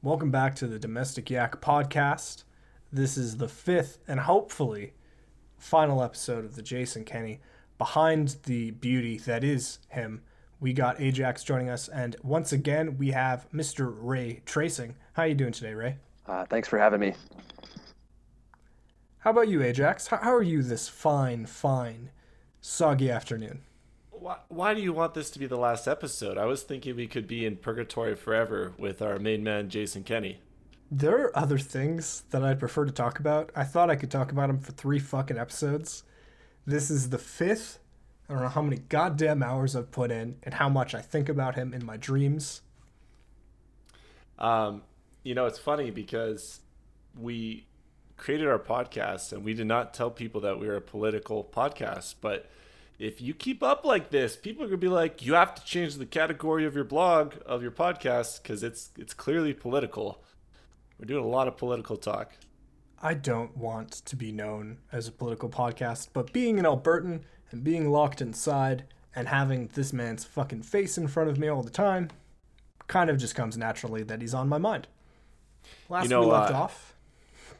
Welcome back to the Domestic Yak podcast. This is the fifth and hopefully final episode of the Jason Kenney. Behind the beauty that is him, we got Ajax joining us, and once again we have Mr. Ray Tracing. How are you doing today, Ray? Uh, thanks for having me. How about you, Ajax? How, how are you this fine, fine, soggy afternoon? Why, why do you want this to be the last episode? I was thinking we could be in purgatory forever with our main man, Jason Kenney. There are other things that I'd prefer to talk about. I thought I could talk about them for three fucking episodes. This is the fifth. I don't know how many goddamn hours I've put in and how much I think about him in my dreams. Um, you know, it's funny because we created our podcast and we did not tell people that we were a political podcast, but if you keep up like this, people are gonna be like, you have to change the category of your blog of your podcast because it's it's clearly political. We're doing a lot of political talk. I don't want to be known as a political podcast, but being an Albertan and being locked inside and having this man's fucking face in front of me all the time kind of just comes naturally that he's on my mind. Last You know, we left uh, off,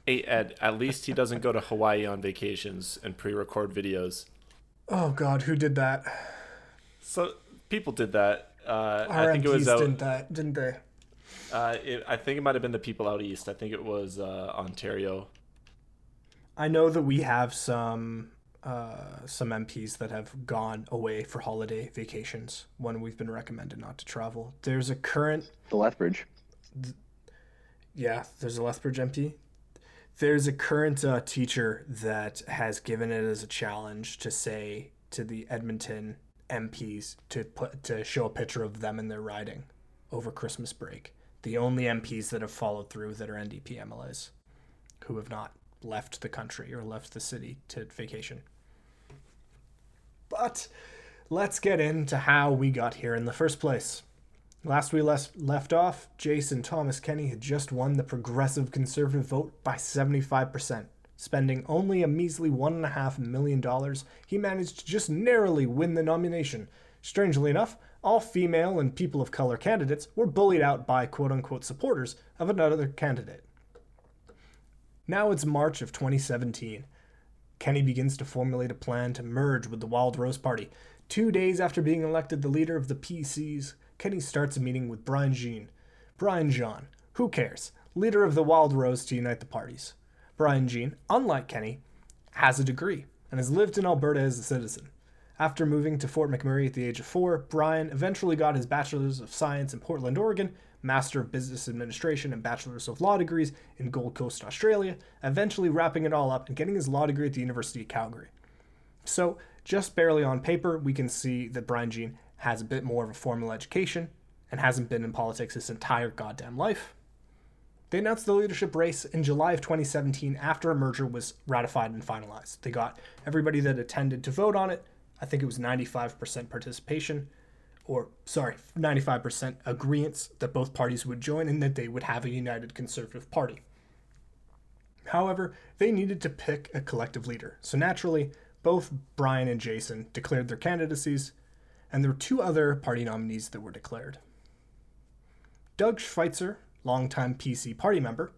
Hey, Ed, at least he doesn't go to Hawaii on vacations and pre-record videos. Oh god, who did that? So people did that. Uh, I think it was MPs out. didn't that, didn't they? Uh, it, I think it might have been the people out east. I think it was uh, Ontario. I know that we have some uh, some MPs that have gone away for holiday vacations when we've been recommended not to travel. There's a current The Lethbridge. Yeah, there's a Lethbridge MP. There's a current uh, teacher that has given it as a challenge to say to the Edmonton MPs to put to show a picture of them in their riding over Christmas break. The only MPs that have followed through that are NDP MLAs who have not left the country or left the city to vacation. But let's get into how we got here in the first place. Last we left off, Jason Thomas Kenney had just won the progressive conservative vote by 75%. Spending only a measly $1.5 million, he managed to just narrowly win the nomination. Strangely enough, all female and people of color candidates were bullied out by quote unquote supporters of another candidate. Now it's March of 2017. Kenney begins to formulate a plan to merge with the Wild Rose Party. Two days after being elected the leader of the PCs, Kenney starts a meeting with Brian Jean. Brian Jean, who cares? Leader of the Wild Rose to unite the parties. Brian Jean, unlike Kenney, has a degree and has lived in Alberta as a citizen. After moving to Fort McMurray at the age of four, Brian eventually got his Bachelor's of Science in Portland, Oregon, Master of Business Administration, and Bachelor's of Law degrees in Gold Coast, Australia, eventually wrapping it all up and getting his law degree at the University of Calgary. So, just barely on paper, we can see that Brian Jean has a bit more of a formal education and hasn't been in politics his entire goddamn life. They announced the leadership race in July of 2017 after a merger was ratified and finalized. They got everybody that attended to vote on it. I think it was 95% participation, or sorry, 95% agreement that both parties would join and that they would have a united conservative party. However, they needed to pick a collective leader. So naturally, both Brian and Jason declared their candidacies, and there were two other party nominees that were declared. Doug Schweitzer, longtime PC party member,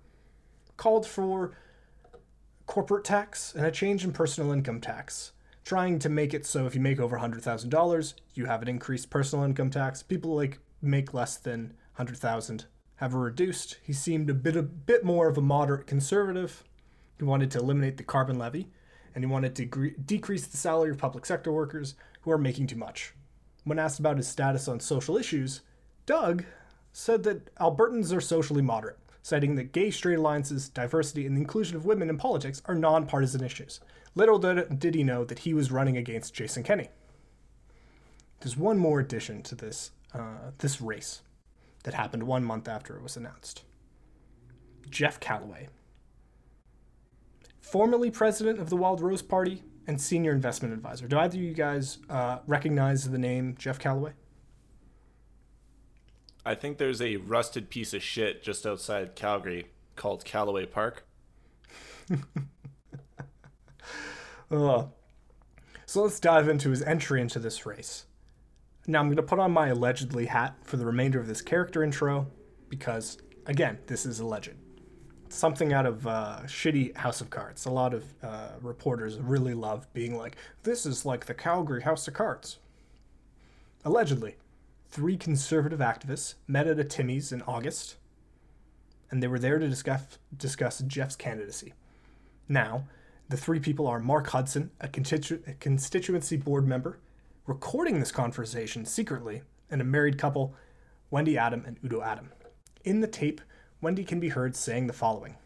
called for corporate tax and a change in personal income tax, trying to make it so if you make over $100,000, you have an increased personal income tax. People like make less than 100,000 have a reduced. He seemed a bit a bit more of a moderate conservative. He wanted to eliminate the carbon levy and he wanted to gre- decrease the salary of public sector workers who are making too much. When asked about his status on social issues, Doug said that Albertans are socially moderate, citing that gay straight alliances, diversity, and the inclusion of women in politics are nonpartisan issues. Little did, he know that he was running against Jason Kenney. There's one more addition to this uh, this race that happened one month after it was announced. Jeff Callaway, formerly president of the Wild Rose Party and senior investment advisor. Do either of you guys uh, recognize the name Jeff Callaway? I think there's a rusted piece of shit just outside Calgary called Calaway Park. Uh, so let's dive into his entry into this race. Now I'm going to put on my allegedly hat for the remainder of this character intro because Again, this is alleged. Something out of uh, shitty House of Cards. A lot of uh, reporters really love being like, this is like the Calgary House of Cards. Allegedly, three conservative activists met at a Timmy's in August, and they were there to discuss, discuss Jeff's candidacy. Now, the three people are Mark Hudson, a, constitu- a constituency board member, recording this conversation secretly, and a married couple, Wendy Adam and Udo Adam. In the tape, Wendy can be heard saying the following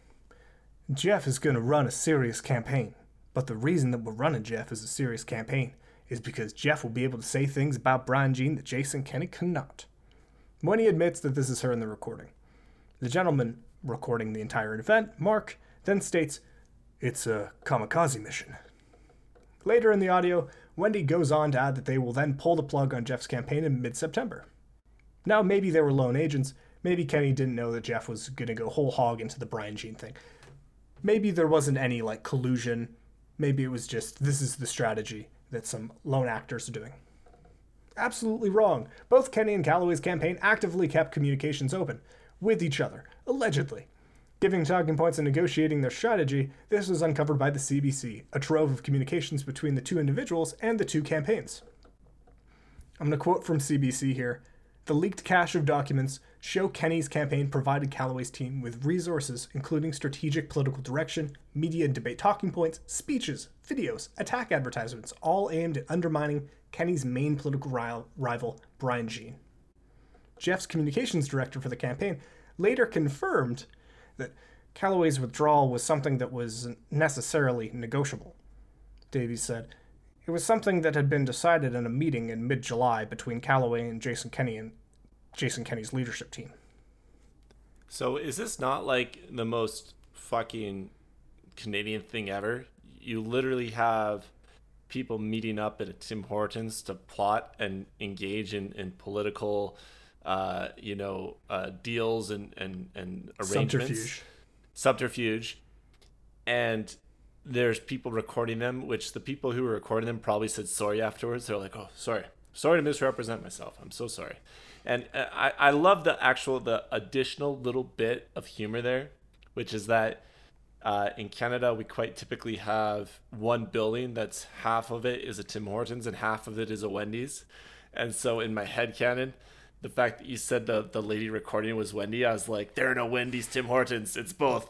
Jeff is going to run a serious campaign, but the reason that we're running Jeff as a serious campaign is because Jeff will be able to say things about Brian Jean that Jason Kenney cannot. Wendy admits that this is her in the recording. The gentleman recording the entire event, Mark, then states, It's a kamikaze mission. Later in the audio, Wendy goes on to add that they will then pull the plug on Jeff's campaign in mid September. Now, maybe they were lone agents. Maybe Kenney didn't know that Jeff was going to go whole hog into the Brian Jean thing. Maybe there wasn't any like collusion. Maybe it was just this is the strategy that some lone actors are doing. Absolutely wrong. Both Kenney and Callaway's campaign actively kept communications open with each other, allegedly. Giving talking points and negotiating their strategy, this was uncovered by the CBC, a trove of communications between the two individuals and the two campaigns. I'm going to quote from CBC here. The leaked cache of documents show Kenney's campaign provided Callaway's team with resources including strategic political direction, media and debate talking points, speeches, videos, attack advertisements, all aimed at undermining Kenney's main political rival, Brian Jean. Jeff's communications director for the campaign later confirmed that Callaway's withdrawal was something that was necessarily negotiable. Davies said, It was something that had been decided in a meeting in mid July between Callaway and Jason Kenney and Jason Kenney's leadership team. So is this not like the most fucking Canadian thing ever? You literally have people meeting up at a Tim Hortons to plot and engage in, in political uh, you know, uh, deals and, and, and arrangements. Subterfuge. Subterfuge. And there's people recording them, which the people who were recording them probably said sorry afterwards. They're like, oh, sorry. Sorry to misrepresent myself. I'm so sorry. And uh, I, I love the actual, the additional little bit of humor there, which is that uh, in Canada, we quite typically have one building that's half of it is a Tim Hortons and half of it is a Wendy's. And so in my head canon, the fact that you said the the lady recording was Wendy, I was like, there are no Wendy's, Tim Hortons. It's both.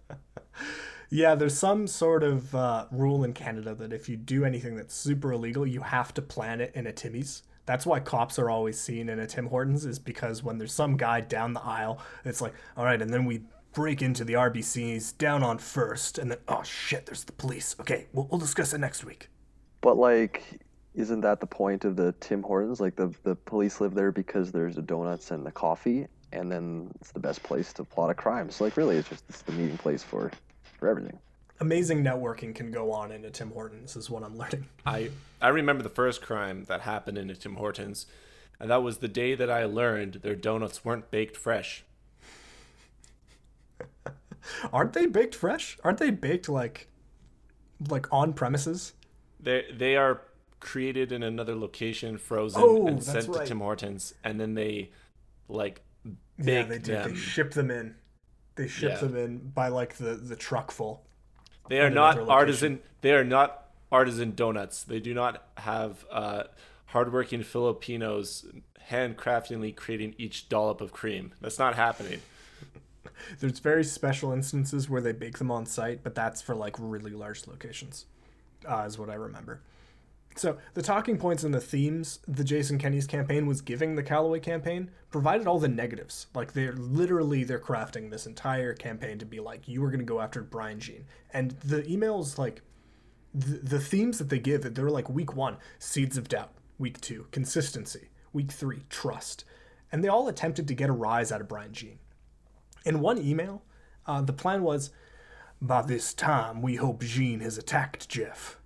yeah, there's some sort of uh, rule in Canada that if you do anything that's super illegal, you have to plan it in a Timmy's. That's why cops are always seen in a Tim Hortons, is because when there's some guy down the aisle, it's like, all right, and then we break into the RBCs down on first, and then, oh shit, there's the police. Okay, we'll, we'll discuss it next week. But like, isn't that the point of the Tim Hortons? Like the the police live there because there's the donuts and the coffee, and then it's the best place to plot a crime. So like really, it's just it's the meeting place for for everything. Amazing networking can go on in a Tim Hortons is what I'm learning. I I remember the first crime that happened in a Tim Hortons, and that was the day that I learned their donuts weren't baked fresh. Aren't they baked fresh? Aren't they baked like like on premises? They they are created in another location, frozen, oh, and sent right. to Tim Hortons, and then they like bake yeah, they do. Them. They ship them in. They ship yeah. them in by like the the truck full. They are not artisan. They are not artisan donuts. They do not have uh, hardworking Filipinos handcraftingly creating each dollop of cream. That's not happening. There's very special instances where they bake them on site, but that's for like really large locations, uh, is what I remember. So the talking points and the themes the Jason Kenney's campaign was giving the Callaway campaign provided all the negatives. Like they're literally they're crafting this entire campaign to be like you were going to go after Brian Jean, and the emails like the, the themes that they give they're like week one seeds of doubt, week two consistency, week three trust, and they all attempted to get a rise out of Brian Jean. In one email, uh, the plan was, by this time we hope Jean has attacked Jeff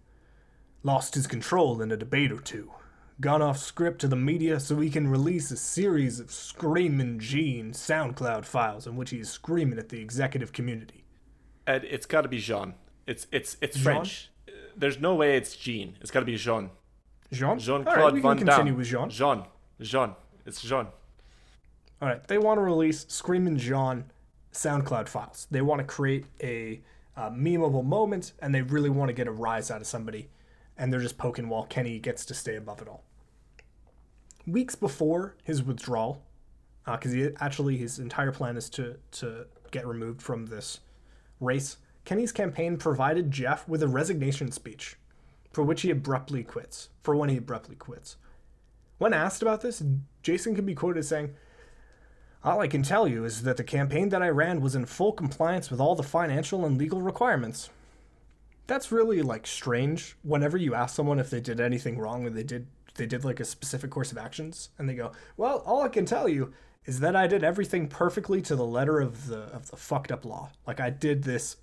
lost his control in a debate or two, gone off script to the media so he can release a series of Screaming Jean SoundCloud files in which he is screaming at the executive community. Ed, it's got to be Jean. It's it's it's Jean? French. There's no way it's Jean. It's got to be Jean. Jean. Jean Claude right, Van Damme. continue with Jean. Jean. Jean. It's Jean. All right, they want to release Screamin' Jean SoundCloud files. They want to create a uh, memeable moment, and they really want to get a rise out of somebody, and they're just poking while Kenney gets to stay above it all. Weeks before his withdrawal, uh, because he actually his entire plan is to to get removed from this race. Kenney's campaign provided Jeff with a resignation speech, for which he abruptly quits. For when he abruptly quits. When asked about this, Jason can be quoted as saying, All I can tell you is that the campaign that I ran was in full compliance with all the financial and legal requirements. That's really like strange. Whenever you ask someone if they did anything wrong or they did they did like a specific course of actions, and they go, "Well, all I can tell you is that I did everything perfectly to the letter of the of the fucked up law. Like I did this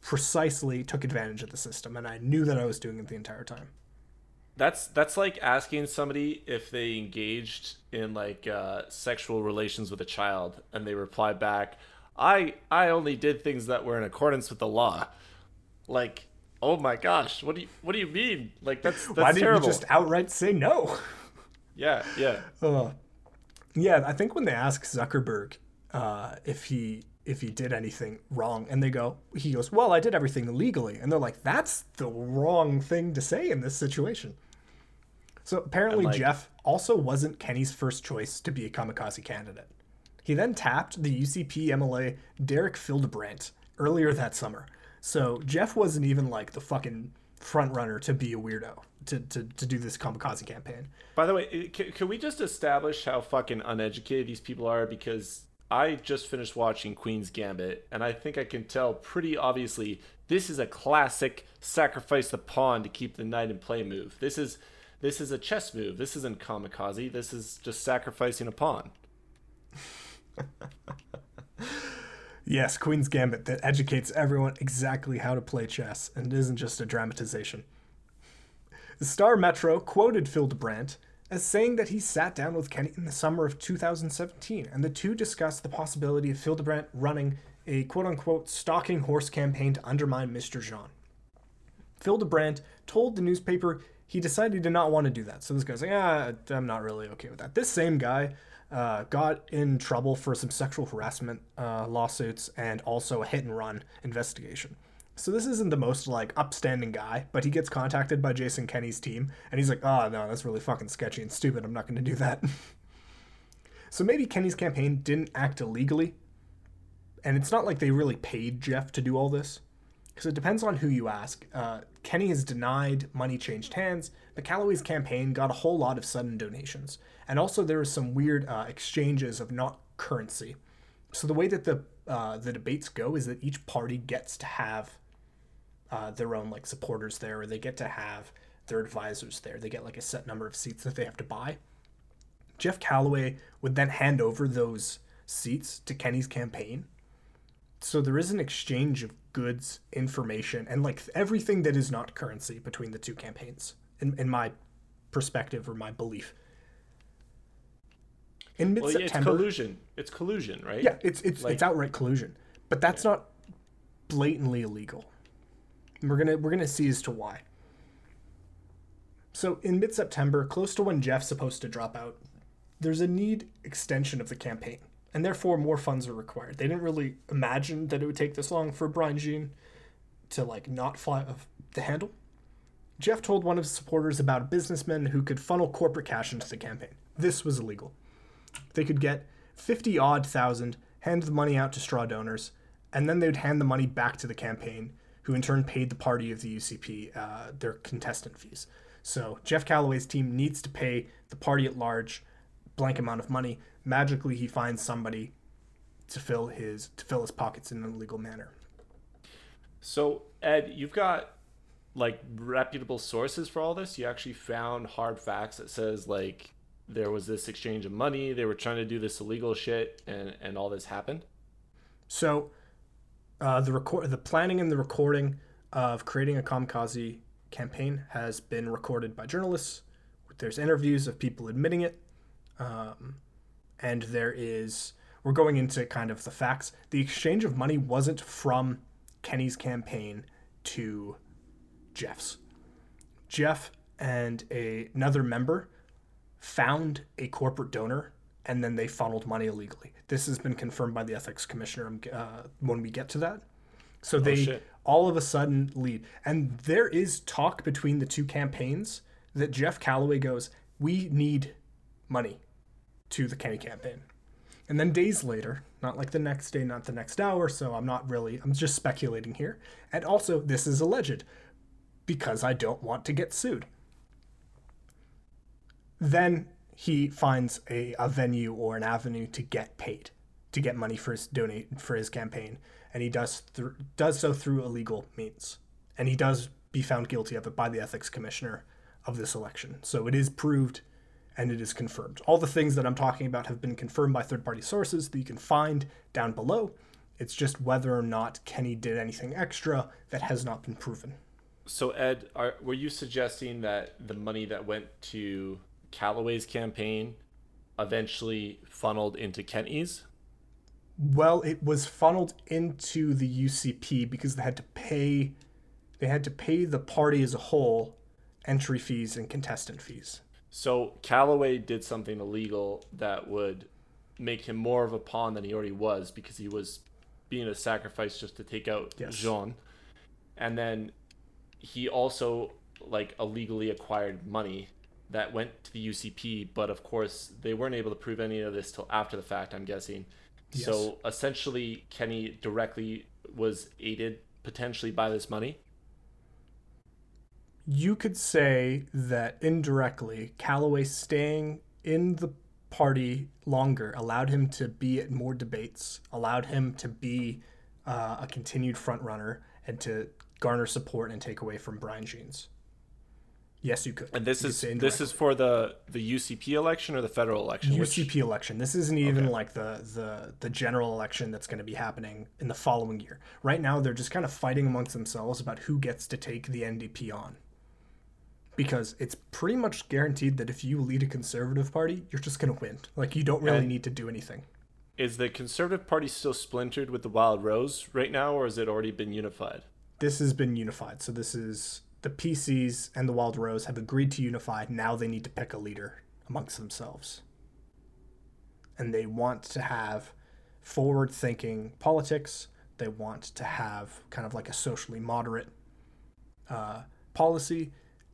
precisely, took advantage of the system, and I knew that I was doing it the entire time." That's that's like asking somebody if they engaged in like uh, sexual relations with a child, and they reply back, "I I only did things that were in accordance with the law." Like, oh my gosh, what do you what do you mean? Like that's that's Why didn't terrible. you just outright say no? Yeah, yeah. Uh, yeah, I think when they ask Zuckerberg uh, if he if he did anything wrong, and they go, he goes, "Well, I did everything legally," and they're like, "That's the wrong thing to say in this situation." So apparently, like- Jeff also wasn't Kenney's first choice to be a kamikaze candidate. He then tapped the UCP MLA Derek Fildebrandt earlier that summer. So Jeff wasn't even like the fucking front runner to be a weirdo to, to, to do this kamikaze campaign. By the way, can, can we just establish how fucking uneducated these people are? Because I just finished watching Queen's Gambit, and I think I can tell pretty obviously this is a classic sacrifice the pawn to keep the knight in play move. This is this is a chess move. This isn't kamikaze. This is just sacrificing a pawn. Yes, Queen's Gambit that educates everyone exactly how to play chess and isn't just a dramatization. The Star Metro quoted Phil Fildebrandt as saying that he sat down with Kenney in the summer of 2017 and the two discussed the possibility of Phil Fildebrandt running a quote unquote stalking horse campaign to undermine Mr. Jean. Phil Fildebrandt told the newspaper he decided he did not want to do that. So this guy's like, ah, I'm not really okay with that. This same guy uh, got in trouble for some sexual harassment uh, lawsuits and also a hit and run investigation. So this isn't the most like upstanding guy, but he gets contacted by Jason Kenney's team, and he's like, "Oh no, that's really fucking sketchy and stupid. I'm not going to do that." so maybe Kenney's campaign didn't act illegally, and it's not like they really paid Jeff to do all this, because it depends on who you ask. Uh, Kenney has denied money changed hands, but Callaway's campaign got a whole lot of sudden donations, and also there was some weird uh, exchanges of not currency. So the way that the uh, the debates go is that each party gets to have uh, their own like supporters there, or they get to have their advisors there. They get like a set number of seats that they have to buy. Jeff Callaway would then hand over those seats to Kenney's campaign. So there is an exchange of goods, information, and like everything that is not currency between the two campaigns, in, in my perspective or my belief. In mid Well, yeah, it's collusion. It's collusion, right? yeah, it's it's Like- it's outright collusion, but that's not blatantly illegal. And we're gonna we're gonna see as to why. So in mid September, close to when Jeff's supposed to drop out, there's a need extension of the campaign, and therefore more funds are required. They didn't really imagine that it would take this long for Brian Jean to like not fly off the handle. Jeff told one of his supporters about a businessman who could funnel corporate cash into the campaign. This was illegal. They could get 50 odd thousand, hand the money out to straw donors, and then they'd hand the money back to the campaign, who in turn paid the party of the UCP uh, their contestant fees. So Jeff Callaway's team needs to pay the party at large blank amount of money. Magically, he finds somebody to fill his to fill his pockets in an illegal manner. So Ed, you've got like reputable sources for all this. You actually found hard facts that says like there was this exchange of money. They were trying to do this illegal shit, and and all this happened. So, uh, the record, the planning and the recording of creating a kamikaze campaign has been recorded by journalists. There's interviews of people admitting it, um, and there is. We're going into kind of the facts. The exchange of money wasn't from Kenney's campaign to Jeff's. Jeff and a, another member found a corporate donor and then they funneled money illegally. This has been confirmed by the ethics commissioner uh, when we get to that. So they all of a sudden lead. And there is talk between the two campaigns that Jeff Callaway goes, We need money to the Kenney campaign. And then days later, not like the next day, not the next hour, so I'm not really, I'm just speculating here. And also, this is alleged because I don't want to get sued. Then he finds a, a venue or an avenue to get paid, to get money for his donate for his campaign, and he does th- does so through illegal means, and he does be found guilty of it by the ethics commissioner of this election. So it is proved and it is confirmed. All the things that I'm talking about have been confirmed by third party sources that you can find down below. It's just whether or not Kenney did anything extra that has not been proven. So Ed, are, were you suggesting that the money that went to Callaway's campaign eventually funneled into Kenney's? Well, it was funneled into the UCP because they had to pay they had to pay the party as a whole entry fees and contestant fees. So Callaway did something illegal that would make him more of a pawn than he already was because he was being a sacrifice just to take out yes. Jean. And then he also like illegally acquired money that went to the UCP, but of course they weren't able to prove any of this till after the fact, I'm guessing. Yes. So essentially Kenney directly was aided potentially by this money you could say that indirectly, Callaway staying in the party longer allowed him to be at more debates, allowed him to be uh, a continued frontrunner, and to garner support and take away from Brian Jean's. Yes, you could. And this is this is for the the UCP election or the federal election. UCP which... election. This isn't even okay. like the the the general election that's going to be happening in the following year. Right now, they're just kind of fighting amongst themselves about who gets to take the NDP on because it's pretty much guaranteed that if you lead a conservative party, you're just going to win. Like you don't really and need to do anything. Is the conservative party still splintered with the Wild Rose right now, or has it already been unified? This has been unified. So this is the PCs and the Wild Rose have agreed to unify. Now they need to pick a leader amongst themselves. And they want to have forward thinking politics. They want to have kind of like a socially moderate uh, policy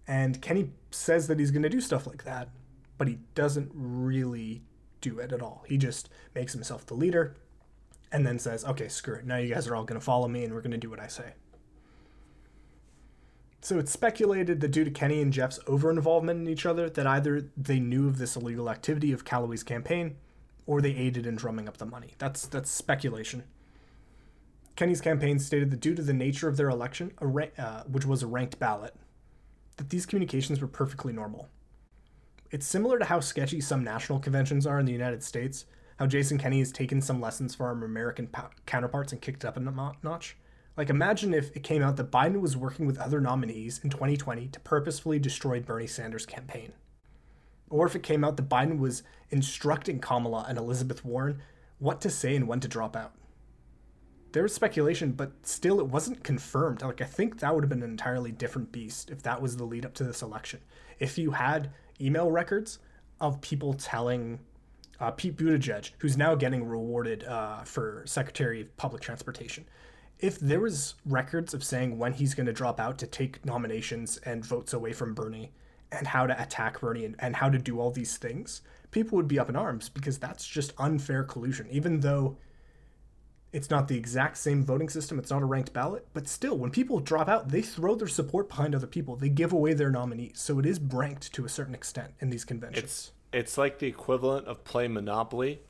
and Kenney says that he's going to do stuff like that, but he doesn't really do it at all. He just makes himself the leader and then says, okay, screw it. Now you guys are all going to follow me and we're going to do what I say. So it's speculated that due to Kenney and Jeff's over involvement in each other, that either they knew of this illegal activity of Callaway's campaign or they aided in drumming up the money. That's that's speculation. Kenney's campaign stated that due to the nature of their election, ra- uh, which was a ranked ballot, that these communications were perfectly normal. It's similar to how sketchy some national conventions are in the United States, how Jason Kenney has taken some lessons from our American counterparts and kicked up a notch. Like, imagine if it came out that Biden was working with other nominees in 2020 to purposefully destroy Bernie Sanders' campaign. Or if it came out that Biden was instructing Kamala and Elizabeth Warren what to say and when to drop out there was speculation, but still it wasn't confirmed. Like I think that would have been an entirely different beast if that was the lead up to this election. If you had email records of people telling uh, Pete Buttigieg, who's now getting rewarded uh, for Secretary of Public Transportation, if there was records of saying when he's going to drop out to take nominations and votes away from Bernie, and how to attack Bernie and, and how to do all these things, people would be up in arms because that's just unfair collusion. Even though it's not the exact same voting system. It's not a ranked ballot, but still, when people drop out, they throw their support behind other people. They give away their nominees, so it is ranked to a certain extent in these conventions. It's it's like the equivalent of playing Monopoly,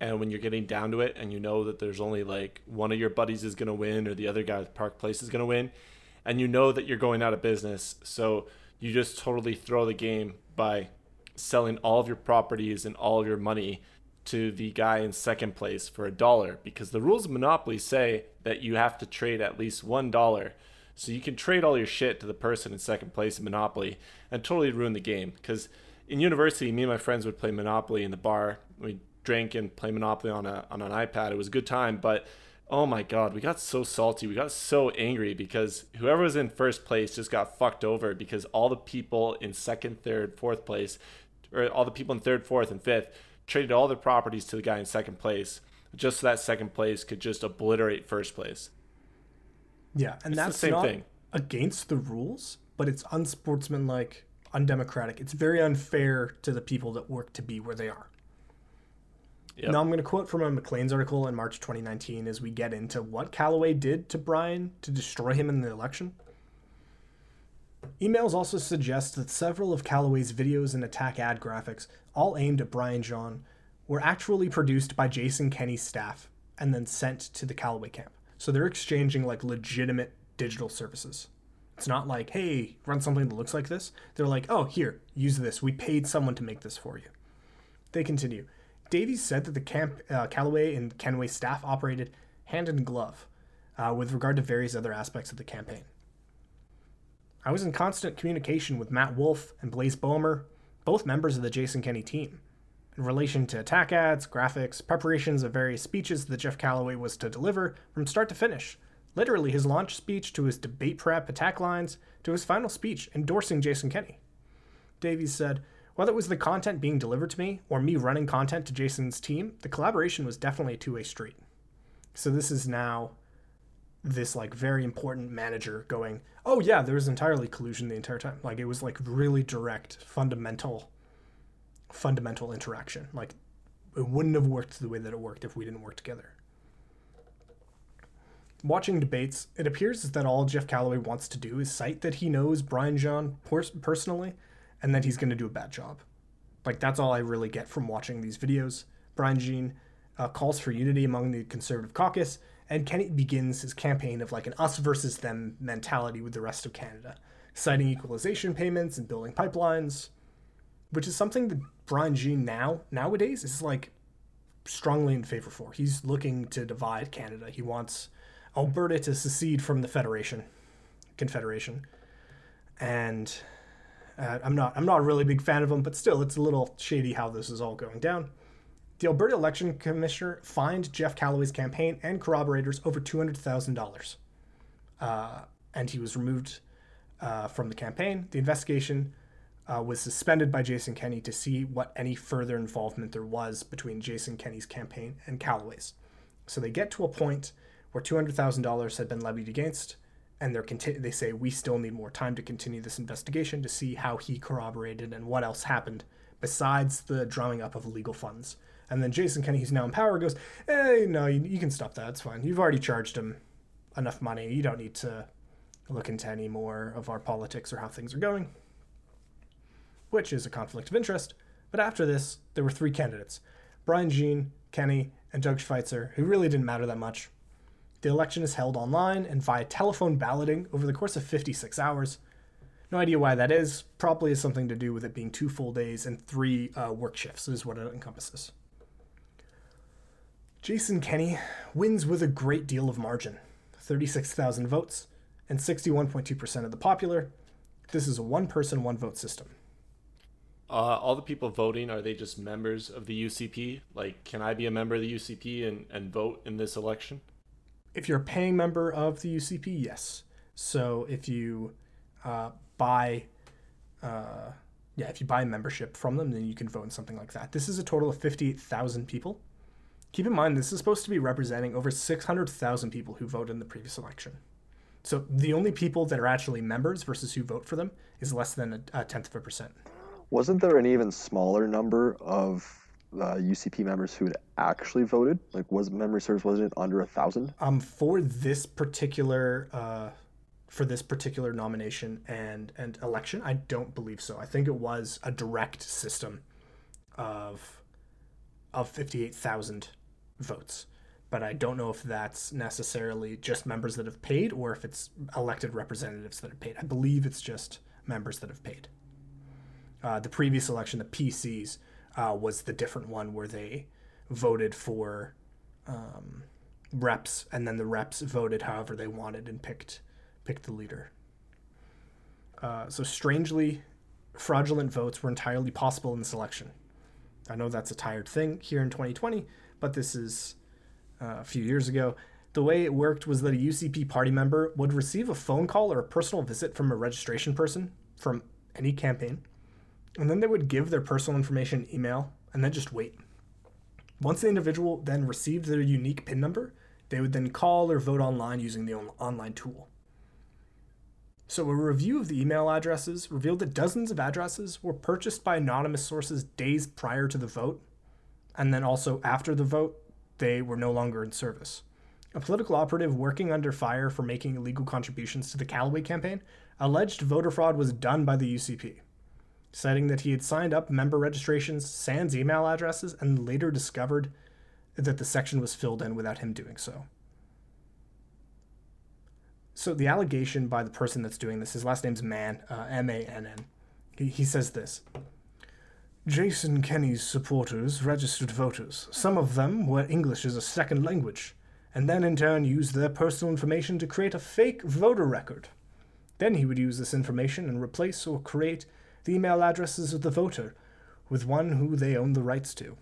and when you're getting down to it, and you know that there's only like one of your buddies is going to win, or the other guy at Park Place is going to win, and you know that you're going out of business, so you just totally throw the game by selling all of your properties and all of your money to the guy in second place for a dollar because the rules of Monopoly say that you have to trade at least one dollar. So you can trade all your shit to the person in second place in Monopoly and totally ruin the game. Because in university, me and my friends would play Monopoly in the bar. We drank and play Monopoly on a on an iPad. It was a good time, but oh my god, we got so salty. We got so angry because whoever was in first place just got fucked over because all the people in second, third, fourth place, or all the people in third, fourth, and fifth traded all their properties to the guy in second place, just so that second place could just obliterate first place. Yeah, and It's the same not thing. against the rules, but it's unsportsmanlike, undemocratic. It's very unfair to the people that work to be where they are. Yep. Now I'm going to quote from a Maclean's article in March 2019 as we get into what Callaway did to Brian to destroy him in the election. Emails also suggest that several of Callaway's videos and attack ad graphics, all aimed at Brian Jean, were actually produced by Jason Kenney's staff and then sent to the Callaway camp. So they're exchanging like legitimate digital services. It's not like, hey, run something that looks like this. They're like, oh, here, use this. We paid someone to make this for you. They continue. Davies said that the camp, uh, Callaway and Kenway staff operated hand in glove uh, with regard to various other aspects of the campaign. I was in constant communication with Matt Wolf and Blaise Boehmer, both members of the Jason Kenney team, in relation to attack ads, graphics, preparations of various speeches that Jeff Callaway was to deliver from start to finish. Literally, his launch speech to his debate prep attack lines to his final speech endorsing Jason Kenney. Davies said, whether it was the content being delivered to me or me running content to Jason's team, the collaboration was definitely a two way street. So this is now this like very important manager going, oh yeah, there was entirely collusion the entire time. Like it was like really direct, fundamental, fundamental interaction. Like it wouldn't have worked the way that it worked if we didn't work together. Watching debates, it appears that all Jeff Callaway wants to do is cite that he knows Brian Jean pers- personally and that he's going to do a bad job. Like, that's all I really get from watching these videos. Brian Jean uh, calls for unity among the conservative caucus, and Kenney begins his campaign of like an us versus them mentality with the rest of Canada, citing equalization payments and building pipelines, which is something that Brian Jean now, nowadays, is like strongly in favor for. He's looking to divide Canada. He wants Alberta to secede from the Federation, Confederation, and uh, I'm not I'm not a really big fan of him, but still, it's a little shady how this is all going down. The Alberta Election Commissioner fined Jeff Callaway's campaign and corroborators over two hundred thousand dollars, uh, and he was removed uh, from the campaign. The investigation uh, was suspended by Jason Kenney to see what any further involvement there was between Jason Kenney's campaign and Callaway's. So they get to a point where two hundred thousand dollars had been levied against, and they're conti- they say we still need more time to continue this investigation to see how he corroborated and what else happened besides the drumming up of illegal funds. And then Jason Kenney, who's now in power, goes, "Hey, no, you, you can stop that. It's fine. You've already charged him enough money. You don't need to look into any more of our politics or how things are going." Which is a conflict of interest. But after this, there were three candidates: Brian Jean, Kenney, and Doug Schweitzer, who really didn't matter that much. The election is held online and via telephone balloting over the course of 56 hours. No idea why that is. Probably has something to do with it being two full days and three uh, work shifts, is what it encompasses. Jason Kenney wins with a great deal of margin 36,000 votes and 61.2% of the popular. This is a one person, one vote system. Uh, all the people voting are they just members of the UCP? Like, can I be a member of the UCP and, and vote in this election? If you're a paying member of the UCP, yes. So if you uh, buy, uh, yeah, if you buy membership from them, then you can vote in something like that. This is a total of 58,000 people. Keep in mind, this is supposed to be representing over 600,000 people who voted in the previous election. So the only people that are actually members versus who vote for them is less than a, a tenth of a percent. Wasn't there an even smaller number of uh, UCP members who had actually voted? Like, was memory serves wasn't it under a thousand? Um, for this particular uh, for this particular nomination and and election, I don't believe so. I think it was a direct system of of fifty eight thousand votes, but I don't know if that's necessarily just members that have paid or if it's elected representatives that have paid. I believe it's just members that have paid. Uh, the previous election, the PCs, uh, was the different one where they voted for um, reps, and then the reps voted however they wanted and picked picked the leader. Uh, so strangely, fraudulent votes were entirely possible in this election. I know that's a tired thing here in 2020, but this is uh, a few years ago. The way it worked was that a UCP party member would receive a phone call or a personal visit from a registration person from any campaign, and then they would give their personal information email and then just wait. Once the individual then received their unique PIN number, they would then call or vote online using the on- online tool. So, a review of the email addresses revealed that dozens of addresses were purchased by anonymous sources days prior to the vote, and then also after the vote, they were no longer in service. A political operative working under fire for making illegal contributions to the Callaway campaign alleged voter fraud was done by the UCP, citing that he had signed up member registrations, sans email addresses, and later discovered that the section was filled in without him doing so. So the allegation by the person that's doing this, his last name's Mann, uh, M-A-N-N. He, he says this. Jason Kenney's supporters registered voters. Some of them were English as a second language, and then in turn used their personal information to create a fake voter record. Then he would use this information and replace or create the email addresses of the voter with one who they own the rights to.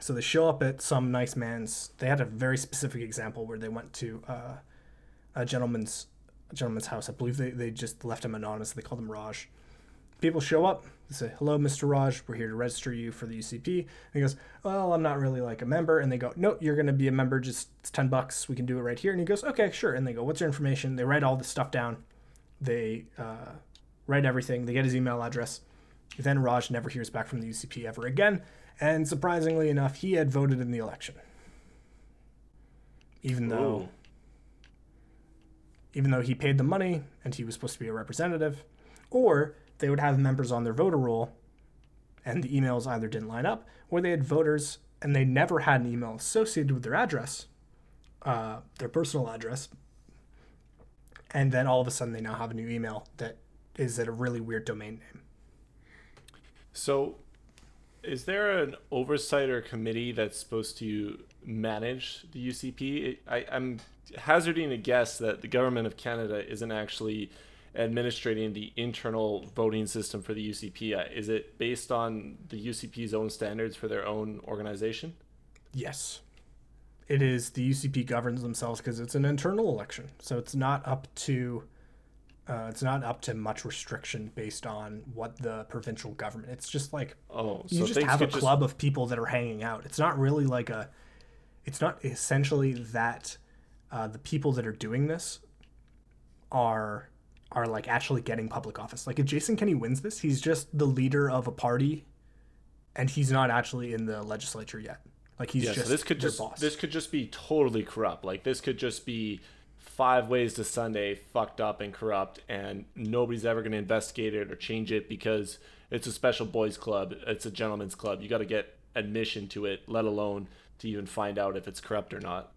So they show up at some nice man's. They had a very specific example where they went to uh, a gentleman's a gentleman's house. I believe they, they just left him anonymous. They called him Raj. People show up. They say, "Hello, Mr. Raj. We're here to register you for the UCP." And he goes, "Well, I'm not really like a member." And they go, "No, you're going to be a member. Just it's ten bucks. We can do it right here." And he goes, "Okay, sure." And they go, "What's your information?" They write all the stuff down. They uh, write everything. They get his email address. Then Raj never hears back from the UCP ever again. And surprisingly enough, he had voted in the election. Even though Ooh. even though he paid the money and he was supposed to be a representative, or they would have members on their voter roll and the emails either didn't line up or they had voters and they never had an email associated with their address, uh, their personal address. And then all of a sudden they now have a new email that is at a really weird domain name. So, is there an oversight or committee that's supposed to manage the UCP? I, I'm hazarding a guess that the government of Canada isn't actually administrating the internal voting system for the UCP. Uh, Is it based on the UCP's own standards for their own organization? Yes. It is the UCP governs themselves because it's an internal election. So it's not up to uh, it's not up to much restriction based on what the provincial government. It's just like Oh, you so just have a could just club of people that are hanging out. It's not really like a it's not essentially that uh, the people that are doing this are are like actually getting public office. Like if Jason Kenney wins this, he's just the leader of a party and he's not actually in the legislature yet. Like he's yeah, just so this could their just boss. this could just be totally corrupt. Like this could just be five ways to Sunday fucked up and corrupt, and nobody's ever going to investigate it or change it because it's a special boys club. It's a gentleman's club. You got to get admission to it, let alone to even find out if it's corrupt or not.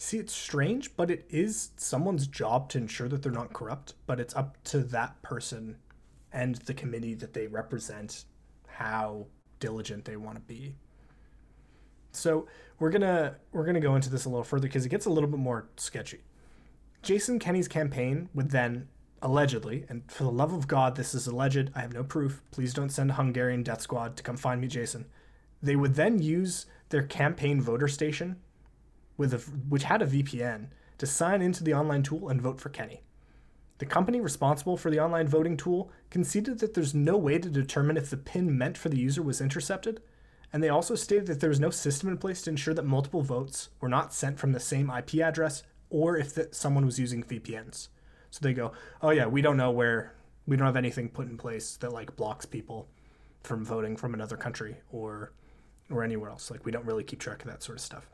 See, it's strange, but it is someone's job to ensure that they're not corrupt, but it's up to that person and the committee that they represent how diligent they want to be. So, we're going to we're to go into this a little further because it gets a little bit more sketchy. Jason Kenney's campaign would then allegedly, and for the love of God, this is alleged, I have no proof. Please don't send a Hungarian death squad to come find me, Jason. They would then use their campaign voter station with a, which had a VPN to sign into the online tool and vote for Kenney. The company responsible for the online voting tool conceded that there's no way to determine if the PIN meant for the user was intercepted, and they also stated that there was no system in place to ensure that multiple votes were not sent from the same IP address or if someone was using VPNs. So they go, "Oh yeah, we don't know where we don't have anything put in place that like blocks people from voting from another country or or anywhere else. Like we don't really keep track of that sort of stuff."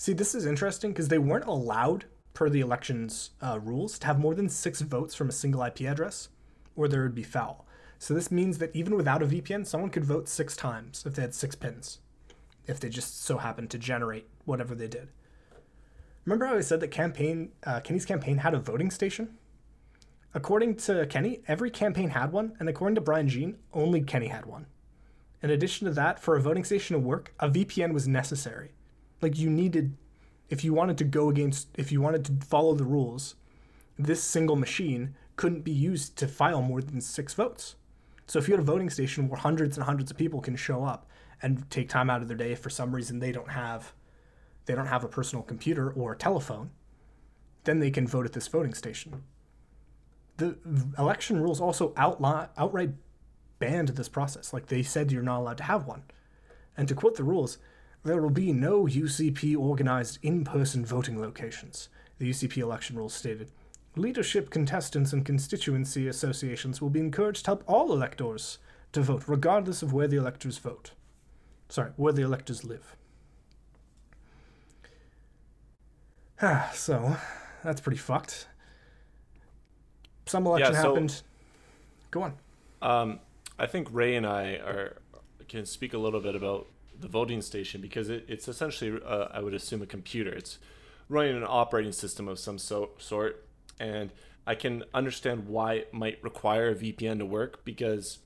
See, this is interesting because they weren't allowed, per the election's uh, rules, to have more than six votes from a single IP address, or there would be foul. So this means that even without a VPN, someone could vote six times if they had six pins, if they just so happened to generate whatever they did. Remember how I said that campaign uh, Kenney's campaign had a voting station? According to Kenney, every campaign had one, and according to Brian Jean, only Kenney had one. In addition to that, for a voting station to work, a VPN was necessary. Like you needed, if you wanted to go against, if you wanted to follow the rules, this single machine couldn't be used to file more than six votes. So if you had a voting station where hundreds and hundreds of people can show up and take time out of their day for some reason they don't have they don't have a personal computer or a telephone, then they can vote at this voting station. The election rules also outlaw, outright banned this process. Like they said you're not allowed to have one. And to quote the rules, there will be no UCP organized in person voting locations. The UCP election rules stated leadership contestants and constituency associations will be encouraged to help all electors to vote, regardless of where the electors vote. Sorry, where the electors live. Ah, so, that's pretty fucked. Some election Yeah, so- happened. Go on. Um, I think Ray and I are can speak a little bit about the voting station because it, it's essentially, uh, I would assume, a computer. It's running an operating system of some so, sort, and I can understand why it might require a VPN to work because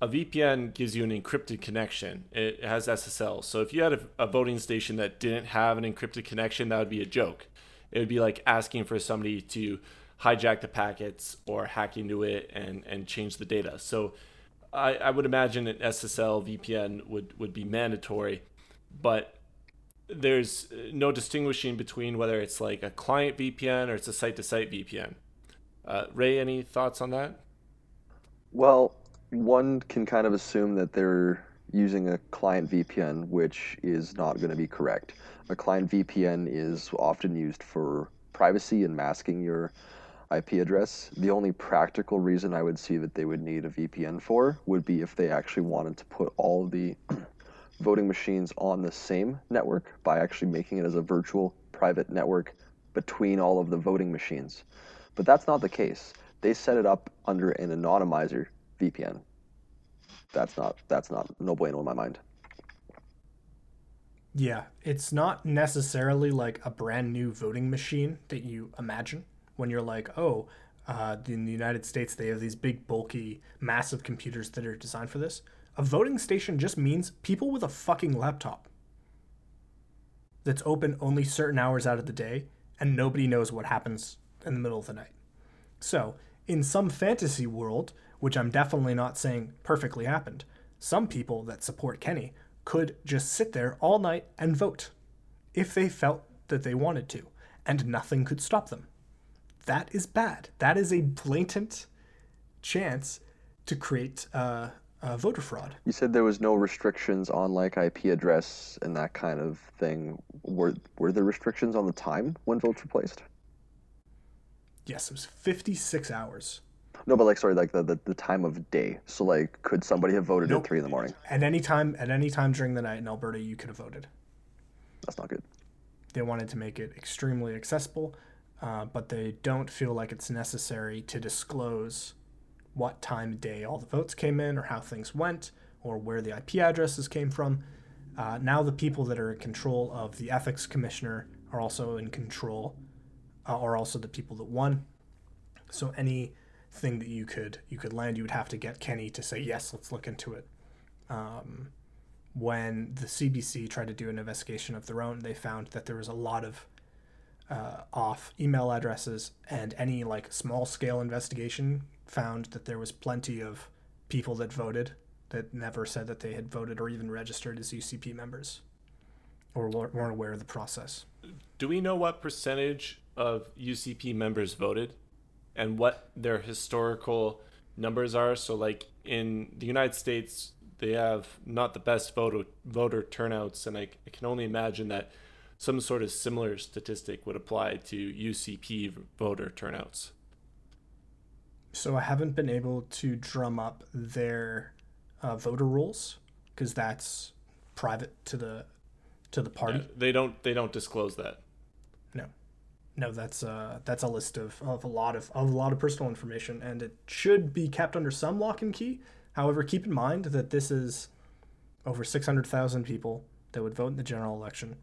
a VPN gives you an encrypted connection. It has SSL. So if you had a, a voting station that didn't have an encrypted connection, that would be a joke. It would be like asking for somebody to hijack the packets or hack into it and, and change the data. So I, I would imagine an SSL VPN would, would be mandatory, but there's no distinguishing between whether it's like a client VPN or it's a site to site VPN. Uh, Ray, any thoughts on that? Well, one can kind of assume that they're using a client VPN, which is not going to be correct. A client VPN is often used for privacy and masking your IP address. The only practical reason I would see that they would need a VPN for would be if they actually wanted to put all the voting machines on the same network by actually making it as a virtual private network between all of the voting machines. But that's not the case. They set it up under an anonymizer VPN. That's not that's not no bueno in my mind. Yeah, it's not necessarily like a brand new voting machine that you imagine when you're like, oh, uh, in the United States, they have these big, bulky, massive computers that are designed for this. A voting station just means people with a fucking laptop that's open only certain hours out of the day, and nobody knows what happens in the middle of the night. So, in some fantasy world, which I'm definitely not saying perfectly happened, some people that support Kenney could just sit there all night and vote if they felt that they wanted to, and nothing could stop them. That is bad. That is a blatant chance to create uh, uh, voter fraud. You said there was no restrictions on like IP address and that kind of thing. Were were there restrictions on the time when votes were placed? Yes, it was 56 hours. No, but like sorry, like the, the, the time of day. So like could somebody have voted Nope. at three in the morning? At any time, at any time during the night in Alberta, you could have voted. That's not good. They wanted to make it extremely accessible, uh, but they don't feel like it's necessary to disclose what time of day all the votes came in, or how things went, or where the IP addresses came from. Uh, now the people that are in control of the ethics commissioner are also in control, uh, are also the people that won. So anything that you could you could land, you would have to get Kenney to say yes, let's look into it. Um, when the CBC tried to do an investigation of their own, they found that there was a lot of uh, off email addresses, and any like small scale investigation found that there was plenty of people that voted that never said that they had voted or even registered as UCP members or weren't aware of the process. Do we know what percentage of UCP members voted and what their historical numbers are? So, like in the United States, they have not the best voter voter turnouts, and I, I can only imagine that some sort of similar statistic would apply to UCP voter turnouts. So I haven't been able to drum up their uh, voter rolls because that's private to the to the party. Yeah, they don't they don't disclose that. No, no, that's uh, that's a list of, of a lot of, of a lot of personal information, and it should be kept under some lock and key. However, keep in mind that this is over six hundred thousand people that would vote in the general election,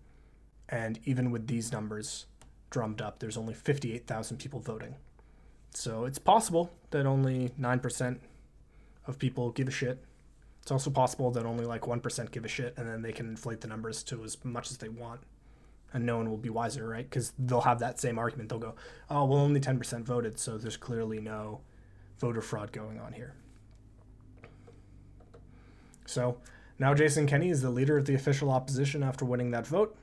and even with these numbers drummed up, there's only fifty eight thousand people voting. So it's possible that only nine percent of people give a shit. It's also possible that only like one percent give a shit, and then they can inflate the numbers to as much as they want and no one will be wiser, right? Because they'll have that same argument. They'll go, "Oh, well, only ten percent voted, so there's clearly no voter fraud going on here." So now Jason Kenney is the leader of the official opposition after winning that vote,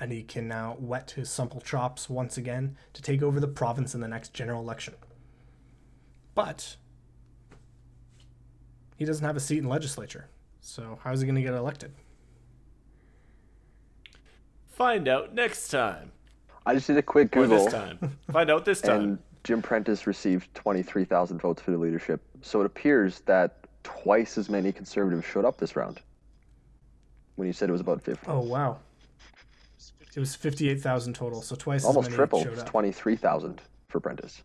and he can now wet his supple chops once again to take over the province in the next general election. But he doesn't have a seat in legislature, so how is he going to get elected? Find out next time. I just did a quick Or Google, this time. Find out this time. and Jim Prentice received 23,000 votes for the leadership. So it appears that twice as many conservatives showed up this round. When you said it was about 50, Oh wow. It was fifty-eight thousand total, so twice almost as many triple. showed It's 23,000 for Prentice.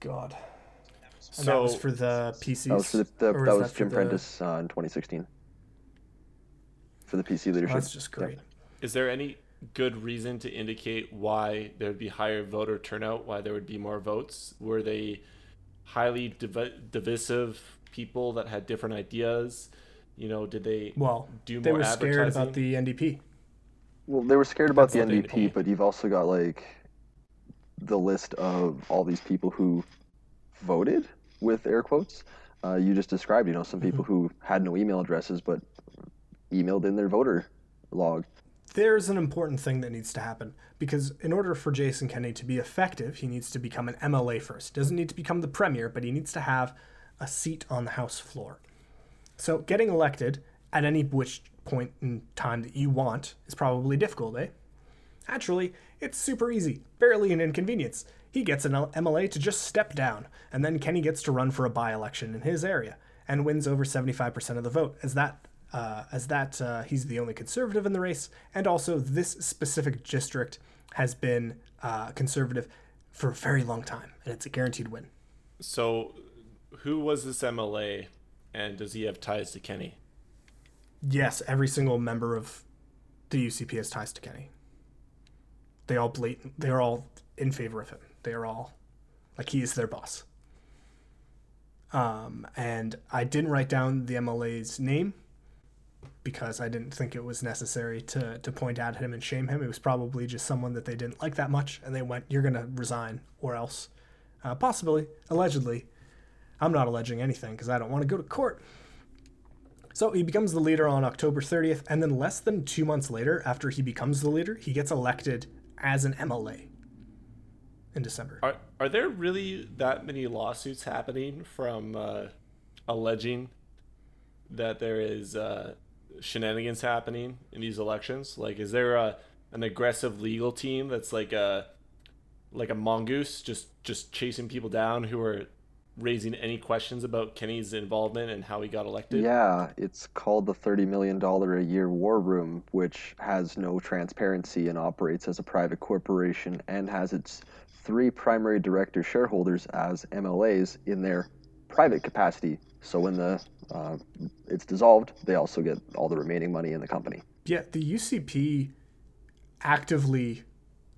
God. And so that was for the PCs. That was for the, the Or that is was for Jim the- Prentice uh, in 2016 for the PC Oh, leadership. that's just great. is there any good reason to indicate why there would be higher voter turnout, why there would be more votes? Were they highly div- divisive people that had different ideas? You know, did they Well, do they more were scared about the NDP. Well, they were scared about That's the what they NDP, but you've also got like the list of all these people who voted with air quotes. Uh, you just described, you know, some people Mm-hmm. who had no email addresses but emailed in their voter log. There's an important thing that needs to happen because in order for Jason Kenney to be effective, he needs to become an MLA first. Doesn't need to become the premier, but he needs to have a seat on the House floor. So getting elected at any which point in time that you want is probably difficult, eh? Actually, it's super easy, barely an inconvenience. He gets an MLA to just step down, and then Kenney gets to run for a by-election in his area and wins over 75% of the vote. As that, uh, as that, uh, he's the only conservative in the race, and also this specific district has been uh, conservative for a very long time, and it's a guaranteed win. So, who was this MLA, and does he have ties to Kenney? Yes, every single member of the UCP has ties to Kenney. They all blatant. They are all in favor of him. They are all like he is their boss. Um, and I didn't write down the MLA's name because I didn't think it was necessary to to point out him and shame him. It was probably just someone that they didn't like that much, and they went, "You're gonna resign, or else." Uh, possibly, allegedly. I'm not alleging anything because I don't want to go to court. So he becomes the leader on October 30th, and then less than two months later, after he becomes the leader, he gets elected as an MLA in December. Are are there really that many lawsuits happening from uh, alleging that there is uh, shenanigans happening in these elections? Like, is there a an aggressive legal team that's like a like a mongoose just just chasing people down who are raising any questions about Kenney's involvement and how he got elected? Yeah, it's called the $30 million a year War Room, which has no transparency and operates as a private corporation and has its three primary director shareholders as MLAs in their private capacity. So when the uh, it's dissolved, they also get all the remaining money in the company. Yeah, the UCP actively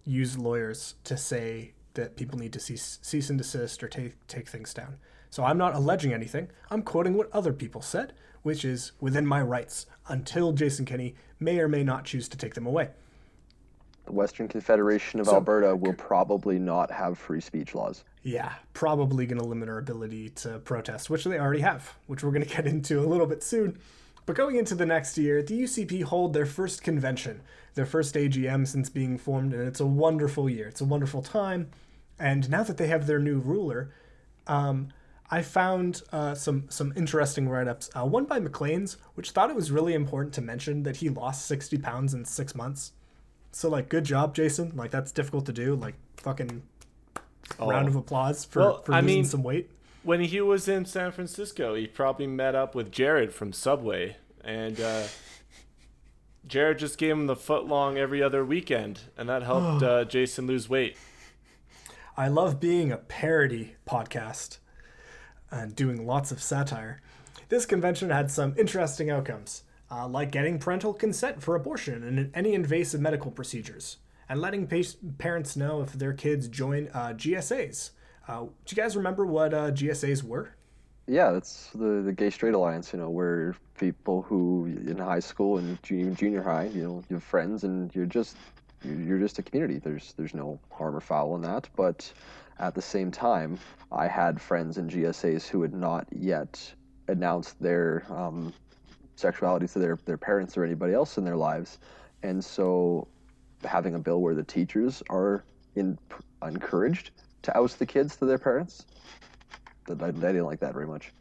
use lawyers to say that people need to cease, cease and desist or take take things down. So I'm not alleging anything. I'm quoting what other people said, which is within my rights until Jason Kenney may or may not choose to take them away. The Western Confederation of So- Alberta will probably not have free speech laws. Yeah, probably going to limit our ability to protest, which they already have, which we're going to get into a little bit soon. But going into the next year, the UCP hold their first convention, their first AGM since being formed, and it's a wonderful year. It's a wonderful time. And now that they have their new ruler, um, I found uh, some some interesting write-ups. Uh, one by Maclean's, which thought it was really important to mention that he lost 60 pounds in six months. So like, good job, Jason. Like that's difficult to do. Like fucking round of applause for, Well, for I losing mean- some weight. when he was in San Francisco, he probably met up with Jared from Subway, and uh, Jared just gave him the foot long every other weekend, and that helped uh, Jason lose weight. I love being a parody podcast and doing lots of satire. This convention had some interesting outcomes, uh, like getting parental consent for abortion and any invasive medical procedures, and letting pa- parents know if their kids join uh, GSAs. Uh, do you guys remember what uh, GSAs were? Yeah, that's the the Gay Straight Alliance. You know, where people who in high school and junior junior high, you know, you have friends and you're just you're, just a community. There's there's no harm or foul in that. But at the same time, I had friends in GSAs who had not yet announced their um, sexuality to their their parents or anybody else in their lives, and so having a bill where the teachers are in, encouraged to oust the kids to their parents. I didn't like that very much.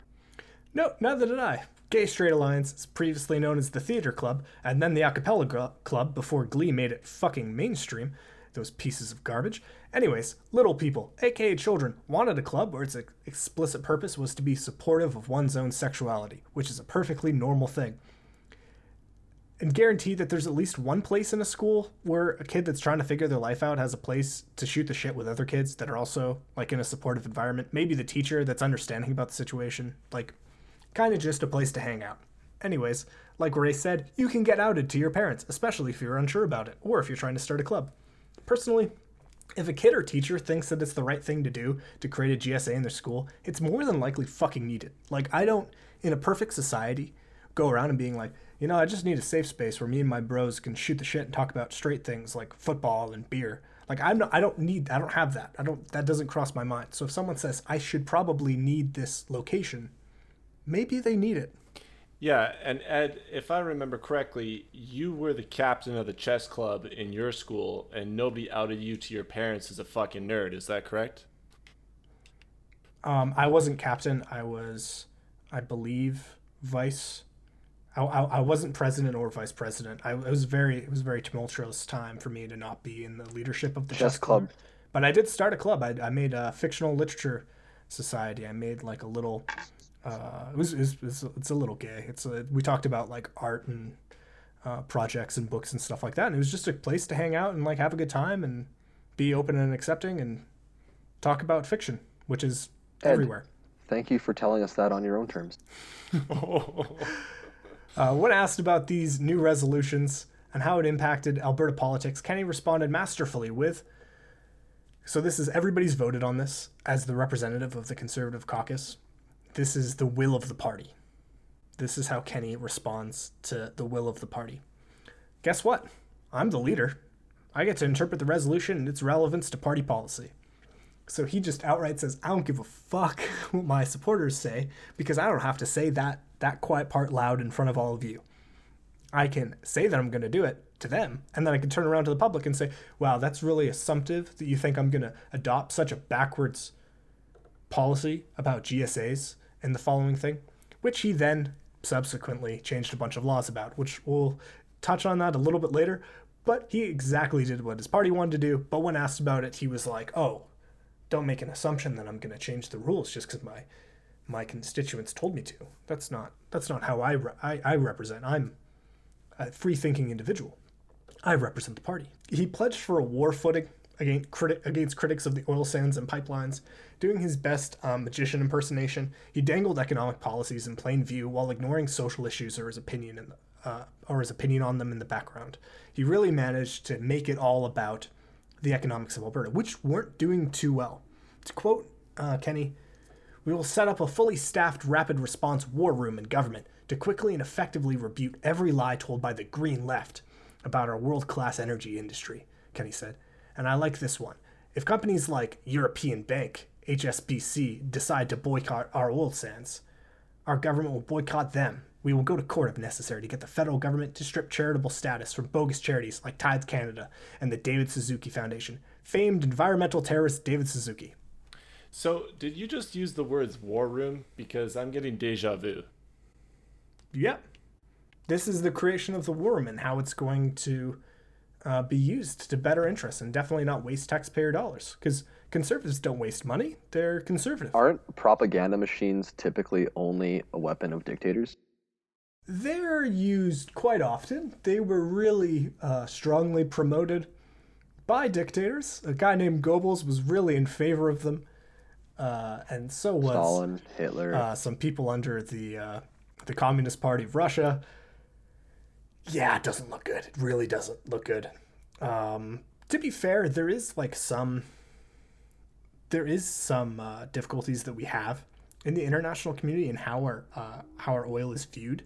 No, neither did I. Gay Straight Alliance previously known as the Theater Club, and then the Acapella Gl- Club before Glee made it fucking mainstream. Those pieces of garbage. Anyways, little people, aka children, wanted a club where its explicit purpose was to be supportive of one's own sexuality, which is a perfectly normal thing. And guarantee that there's at least one place in a school where a kid that's trying to figure their life out has a place to shoot the shit with other kids that are also like in a supportive environment. Maybe the teacher that's understanding about the situation. Like, kind of just a place to hang out. Anyways, like Ray said, you can get outed to your parents, especially if you're unsure about it, or if you're trying to start a club. Personally, if a kid or teacher thinks that it's the right thing to do to create a GSA in their school, it's more than likely fucking needed. Like, I don't, in a perfect society, go around and being like, you know, I just need a safe space where me and my bros can shoot the shit and talk about straight things like football and beer. Like I'm not, I don't need, I don't have that. I don't, that doesn't cross my mind. So if someone says I should probably need this location, maybe they need it. Yeah, and Ed, if I remember correctly, you were the captain of the chess club in your school, and nobody outed you to your parents as a fucking nerd. Is that correct? Um, I wasn't captain. I was, I believe, vice. I, I, I wasn't president or vice president. I it was very it was a very tumultuous time for me to not be in the leadership of the chess, Chess club. But I did start a club. I, I made a fictional literature society. I made like a little. Uh, it was, it was, it's, it's a little gay. It's a, we talked about like art and uh, projects and books and stuff like that. And it was just a place to hang out and like have a good time and be open and accepting and talk about fiction, which is Ed. everywhere. Thank you for telling us that on your own terms. Uh, when asked about these new resolutions and how it impacted Alberta politics, Kenney responded masterfully with So, this is everybody's voted on this as the representative of the Conservative caucus. This is the will of the party. This is how Kenney responds to the will of the party. Guess what? I'm the leader. I get to interpret the resolution and its relevance to party policy. So he just outright says, I don't give a fuck what my supporters say because I don't have to say that that quiet part loud in front of all of you. I can say that I'm going to do it to them, and then I can turn around to the public and say, wow, that's really assumptive that you think I'm going to adopt such a backwards policy about GSAs and the following thing, which he then subsequently changed a bunch of laws about, which we'll touch on that a little bit later. But he exactly did what his party wanted to do. But when asked about it, he was like, oh, don't make an assumption that I'm going to change the rules just because my my constituents told me to. That's not that's not how I, re- I I represent. I'm a free thinking individual. I represent the party. He pledged for a war footing against, criti- against critics of the oil sands and pipelines, doing his best um, magician impersonation. He dangled economic policies in plain view while ignoring social issues or his opinion in the, uh, or his opinion on them in the background. He really managed to make it all about the economics of Alberta, which weren't doing too well. To quote uh, Kenney, we will set up a fully staffed rapid response war room in government to quickly and effectively rebuke every lie told by the green left about our world class energy industry, Kenney said. And I like this one. If companies like European Bank, HSBC, decide to boycott our oil sands, our government will boycott them. We will go to court if necessary to get the federal government to strip charitable status from bogus charities like Tides Canada and the David Suzuki Foundation. Famed environmental terrorist David Suzuki. So, did you just use the words war room? Because I'm getting deja vu. Yep. This is the creation of the war room and how it's going to uh, be used to better interests and definitely not waste taxpayer dollars. Because conservatives don't waste money, they're conservative. Aren't propaganda machines typically only a weapon of dictators? They're used quite often. They were really uh, strongly promoted by dictators. A guy named Goebbels was really in favor of them. Uh, and so was Stalin, Hitler. uh, some people under the uh, the Communist Party of Russia. Yeah, it doesn't look good. It really doesn't look good. Um, to be fair, there is like some there is some uh, difficulties that we have in the international community and how our uh, how our oil is viewed.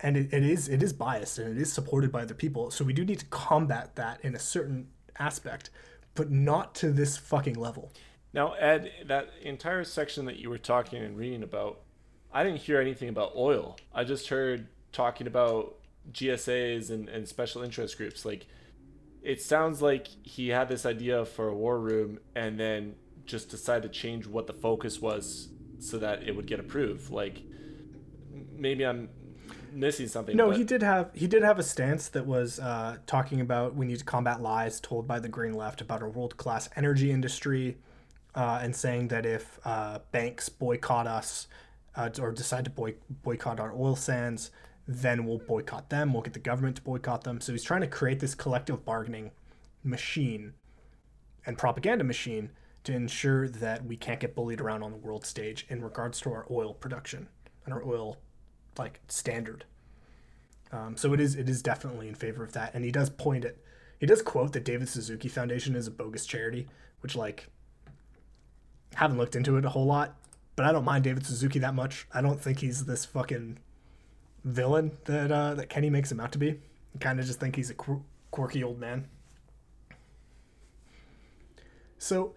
And it, it is it is biased and it is supported by other people. So we do need to combat that in a certain aspect, but not to this fucking level. Now, Ed, that entire section that you were talking and reading about, I didn't hear anything about oil. I just heard talking about GSAs and, and special interest groups. Like, it sounds like he had this idea for a war room and then just decided to change what the focus was so that it would get approved. Like, maybe I'm missing something. No, but- he did have he did have a stance that was uh, talking about we need to combat lies told by the green left about our world class energy industry, uh, and saying that if uh, banks boycott us uh, or decide to boy- boycott our oil sands, then we'll boycott them. We'll get the government to boycott them. So he's trying to create this collective bargaining machine and propaganda machine to ensure that we can't get bullied around on the world stage in regards to our oil production and our oil like standard. Um, so it is it is definitely in favor of that, and he does point it. He does quote that David Suzuki Foundation is a bogus charity, which like haven't looked into it a whole lot, but I don't mind David Suzuki that much. I don't think he's this fucking villain that uh, that Kenney makes him out to be. Kind of just think he's a quir- quirky old man. So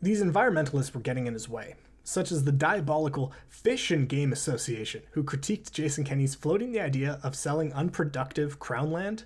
these environmentalists were getting in his way, such as the diabolical Fish and Game Association, who critiqued Jason Kenney's floating the idea of selling unproductive crown land.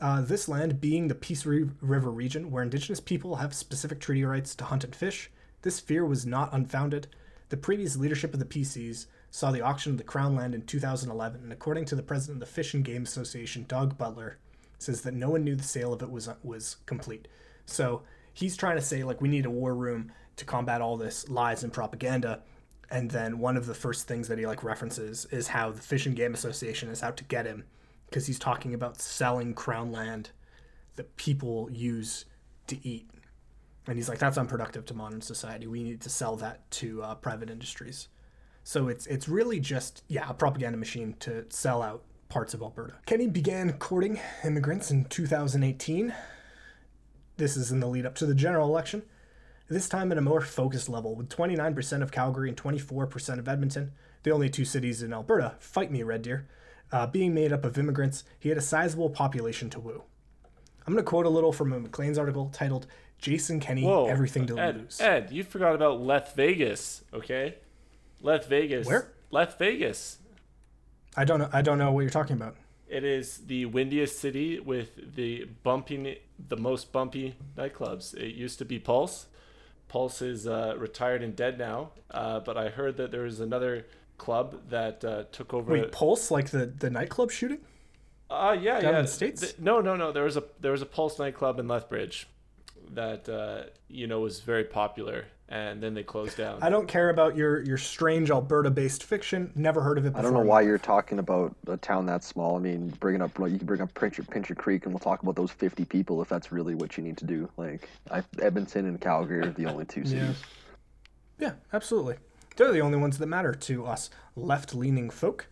Uh, this land being the Peace River region, where indigenous people have specific treaty rights to hunt and fish. This fear was not unfounded. The previous leadership of the PCs saw the auction of the crown land in 2011, and according to the president of the Fish and Game Association, Doug Butler, says that no one knew the sale of it was was complete. So he's trying to say like we need a war room to combat all this lies and propaganda. And then one of the first things that he like references is how the Fish and Game Association is out to get him because he's talking about selling crown land that people use to eat. And he's like, that's unproductive to modern society. We need to sell that to uh, private industries. So it's it's really just yeah a propaganda machine to sell out parts of Alberta. Kenney began courting immigrants in 2018. This is in the lead up to the general election. This time at a more focused level, with 29% of Calgary and 24% of Edmonton, the only two cities in Alberta, fight me, Red Deer, uh, being made up of immigrants, he had a sizable population to woo. I'm going to quote a little from a Maclean's article titled Jason Kenney, Whoa, Everything to Ed, Lose. Ed, you forgot about Leth Vegas, okay? Leth Vegas. Where? Leth Vegas. I don't know. I don't know what you're talking about. It is the windiest city with the bumping, the most bumpy nightclubs. It used to be Pulse. Pulse is uh, retired and dead now, uh, but I heard that there was another club that uh, took over. Wait, Pulse, like the the nightclub shooting? Uh, yeah, Down yeah. in the States? Th- no, no, no. There was a there was a Pulse nightclub in Lethbridge that uh, you know was very popular, and then they closed down. I don't care about your your strange Alberta-based fiction. Never heard of it. Before. I don't know why you're talking about a town that small. I mean, bringing up like you can bring up Pincher, Pincher Creek, and we'll talk about those 50 people if that's really what you need to do. Like I, Edmonton and Calgary are the only two cities. Yeah, absolutely. They're the only ones that matter to us left-leaning folk,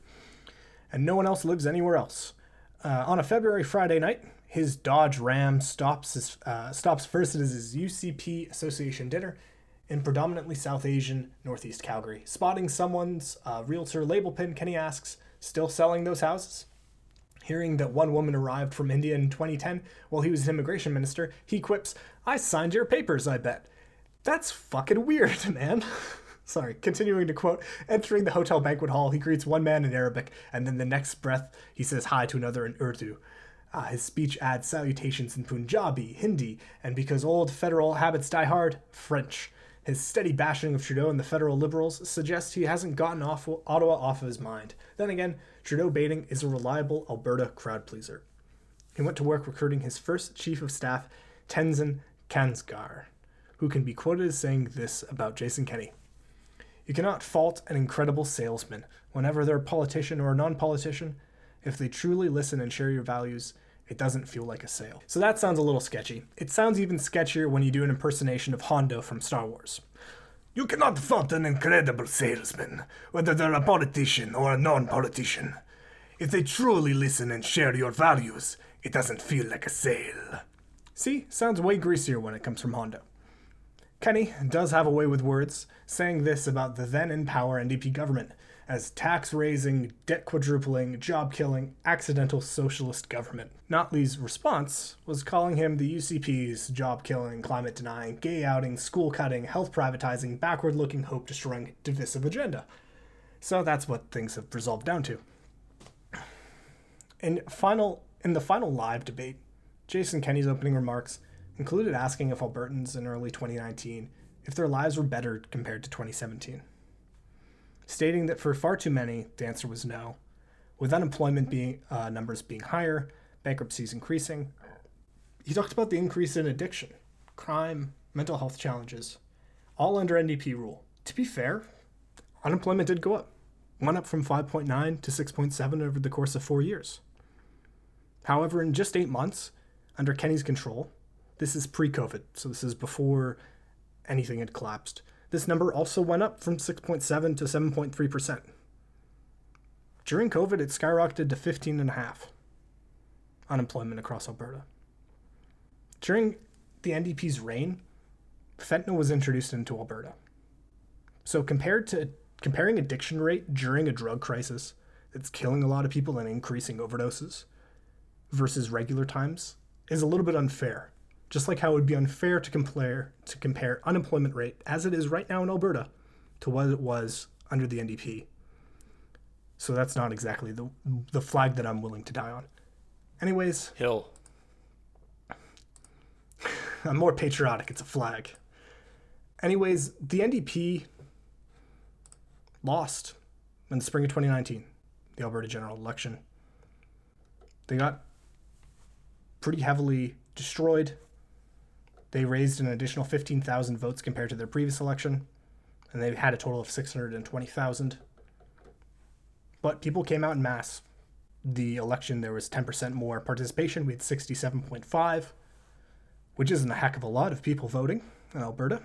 and no one else lives anywhere else. Uh, on a February Friday night, his Dodge Ram stops his, uh, stops first at his UCP Association dinner in predominantly South Asian Northeast Calgary. Spotting someone's uh, realtor label pin, Kenney asks, "Still selling those houses?" Hearing that one woman arrived from India in 2010 while he was an immigration minister, he quips, I signed your papers, I bet. That's fucking weird, man. Sorry, continuing to quote, entering the hotel banquet hall, he greets one man in Arabic, and then the next breath, he says hi to another in Urdu. Uh, his speech adds salutations in Punjabi, Hindi, and because old federal habits die hard, French. His steady bashing of Trudeau and the federal Liberals suggests he hasn't gotten off Ottawa off of his mind. Then again, Trudeau baiting is a reliable Alberta crowd pleaser. He went to work recruiting his first chief of staff, Tenzin Khangsar, who can be quoted as saying this about Jason Kenney. You cannot fault an incredible salesman. Whenever they're a politician or a non politician, if they truly listen and share your values, it doesn't feel like a sale. So that sounds a little sketchy. It sounds even sketchier when you do an impersonation of Hondo from Star Wars. You cannot fault an incredible salesman, whether they're a politician or a non politician. If they truly listen and share your values, it doesn't feel like a sale. See, sounds way greasier when it comes from Hondo. Kenney does have a way with words, saying this about the then in power NDP government as tax raising, debt quadrupling, job killing, accidental socialist government. Notley's response was calling him the UCP's job killing, climate denying, gay outing, school cutting, health privatizing, backward looking, hope destroying, divisive agenda. So that's what things have resolved down to. In final in the final live debate, Jason Kenney's opening remarks included asking if Albertans in early 2019 if their lives were better compared to 2017. Stating that for far too many, the answer was no. With unemployment being uh, numbers being higher, bankruptcies increasing, he talked about the increase in addiction, crime, mental health challenges, all under NDP rule. To be fair, unemployment did go up, went up from 5.9 to 6.7 over the course of four years. However, in just eight months, under Kenney's control, this is pre COVID, so this is before anything had collapsed. This number also went up from 6.7 to 7.3%. During COVID, it skyrocketed to 15.5 unemployment across Alberta. During the NDP's reign, fentanyl was introduced into Alberta. So compared to comparing addiction rate during a drug crisis that's killing a lot of people and increasing overdoses versus regular times is a little bit unfair. Just like how it would be unfair to compare to compare unemployment rate as it is right now in Alberta to what it was under the NDP. So that's not exactly the the flag that I'm willing to die on. Anyways, Hill. I'm more patriotic. It's a flag. Anyways, the NDP lost in the spring of 2019, the Alberta general election. They got pretty heavily destroyed. They raised an additional 15,000 votes compared to their previous election, and they had a total of 620,000. But people came out in mass. The election, there was 10% more participation. We had 67.5, which isn't a heck of a lot of people voting in Alberta.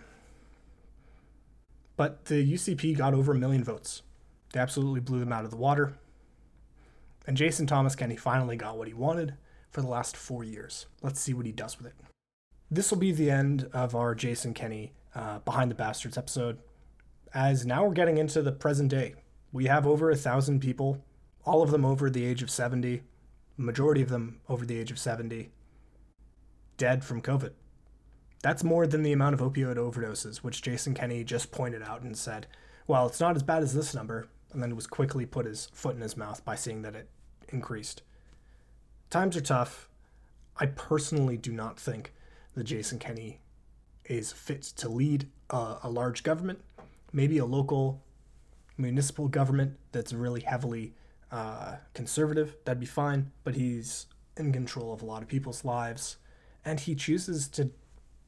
But the UCP got over a million votes. They absolutely blew them out of the water. And Jason Thomas Kenney finally got what he wanted for the last four years. Let's see what he does with it. This will be the end of our Jason Kenney uh, Behind the Bastards episode, as now we're getting into the present day. We have over a thousand people, all of them over the age of 70, majority of them over the age of 70, dead from COVID. That's more than the amount of opioid overdoses, which Jason Kenney just pointed out and said, well, it's not as bad as this number, and then was quickly put his foot in his mouth by saying that it increased. Times are tough. I personally do not think that Jason Kenney is fit to lead a, a large government, maybe a local municipal government that's really heavily uh, conservative. That'd be fine, but he's in control of a lot of people's lives, and he chooses to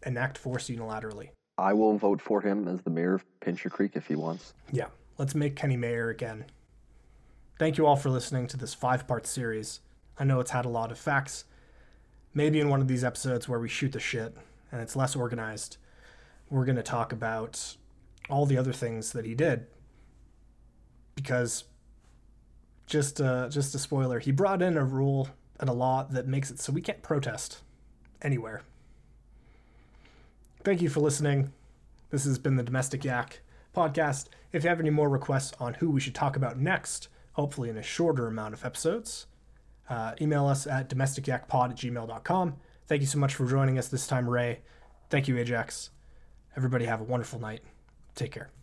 enact force unilaterally. I will vote for him as the mayor of Pincher Creek if he wants. Yeah, let's make Kenney mayor again. Thank you all for listening to this five part series. I know it's had a lot of facts. Maybe in one of these episodes where we shoot the shit and it's less organized, we're going to talk about all the other things that he did. Because, just, uh, just a spoiler, he brought in a rule and a law that makes it so we can't protest anywhere. Thank you for listening. This has been the Domestic Yak podcast. If you have any more requests on who we should talk about next, hopefully in a shorter amount of episodes, uh, email us at domesticyakpod at gmail.com. Thank you so much for joining us this time, Ray. Thank you, Ajax. Everybody have a wonderful night. Take care.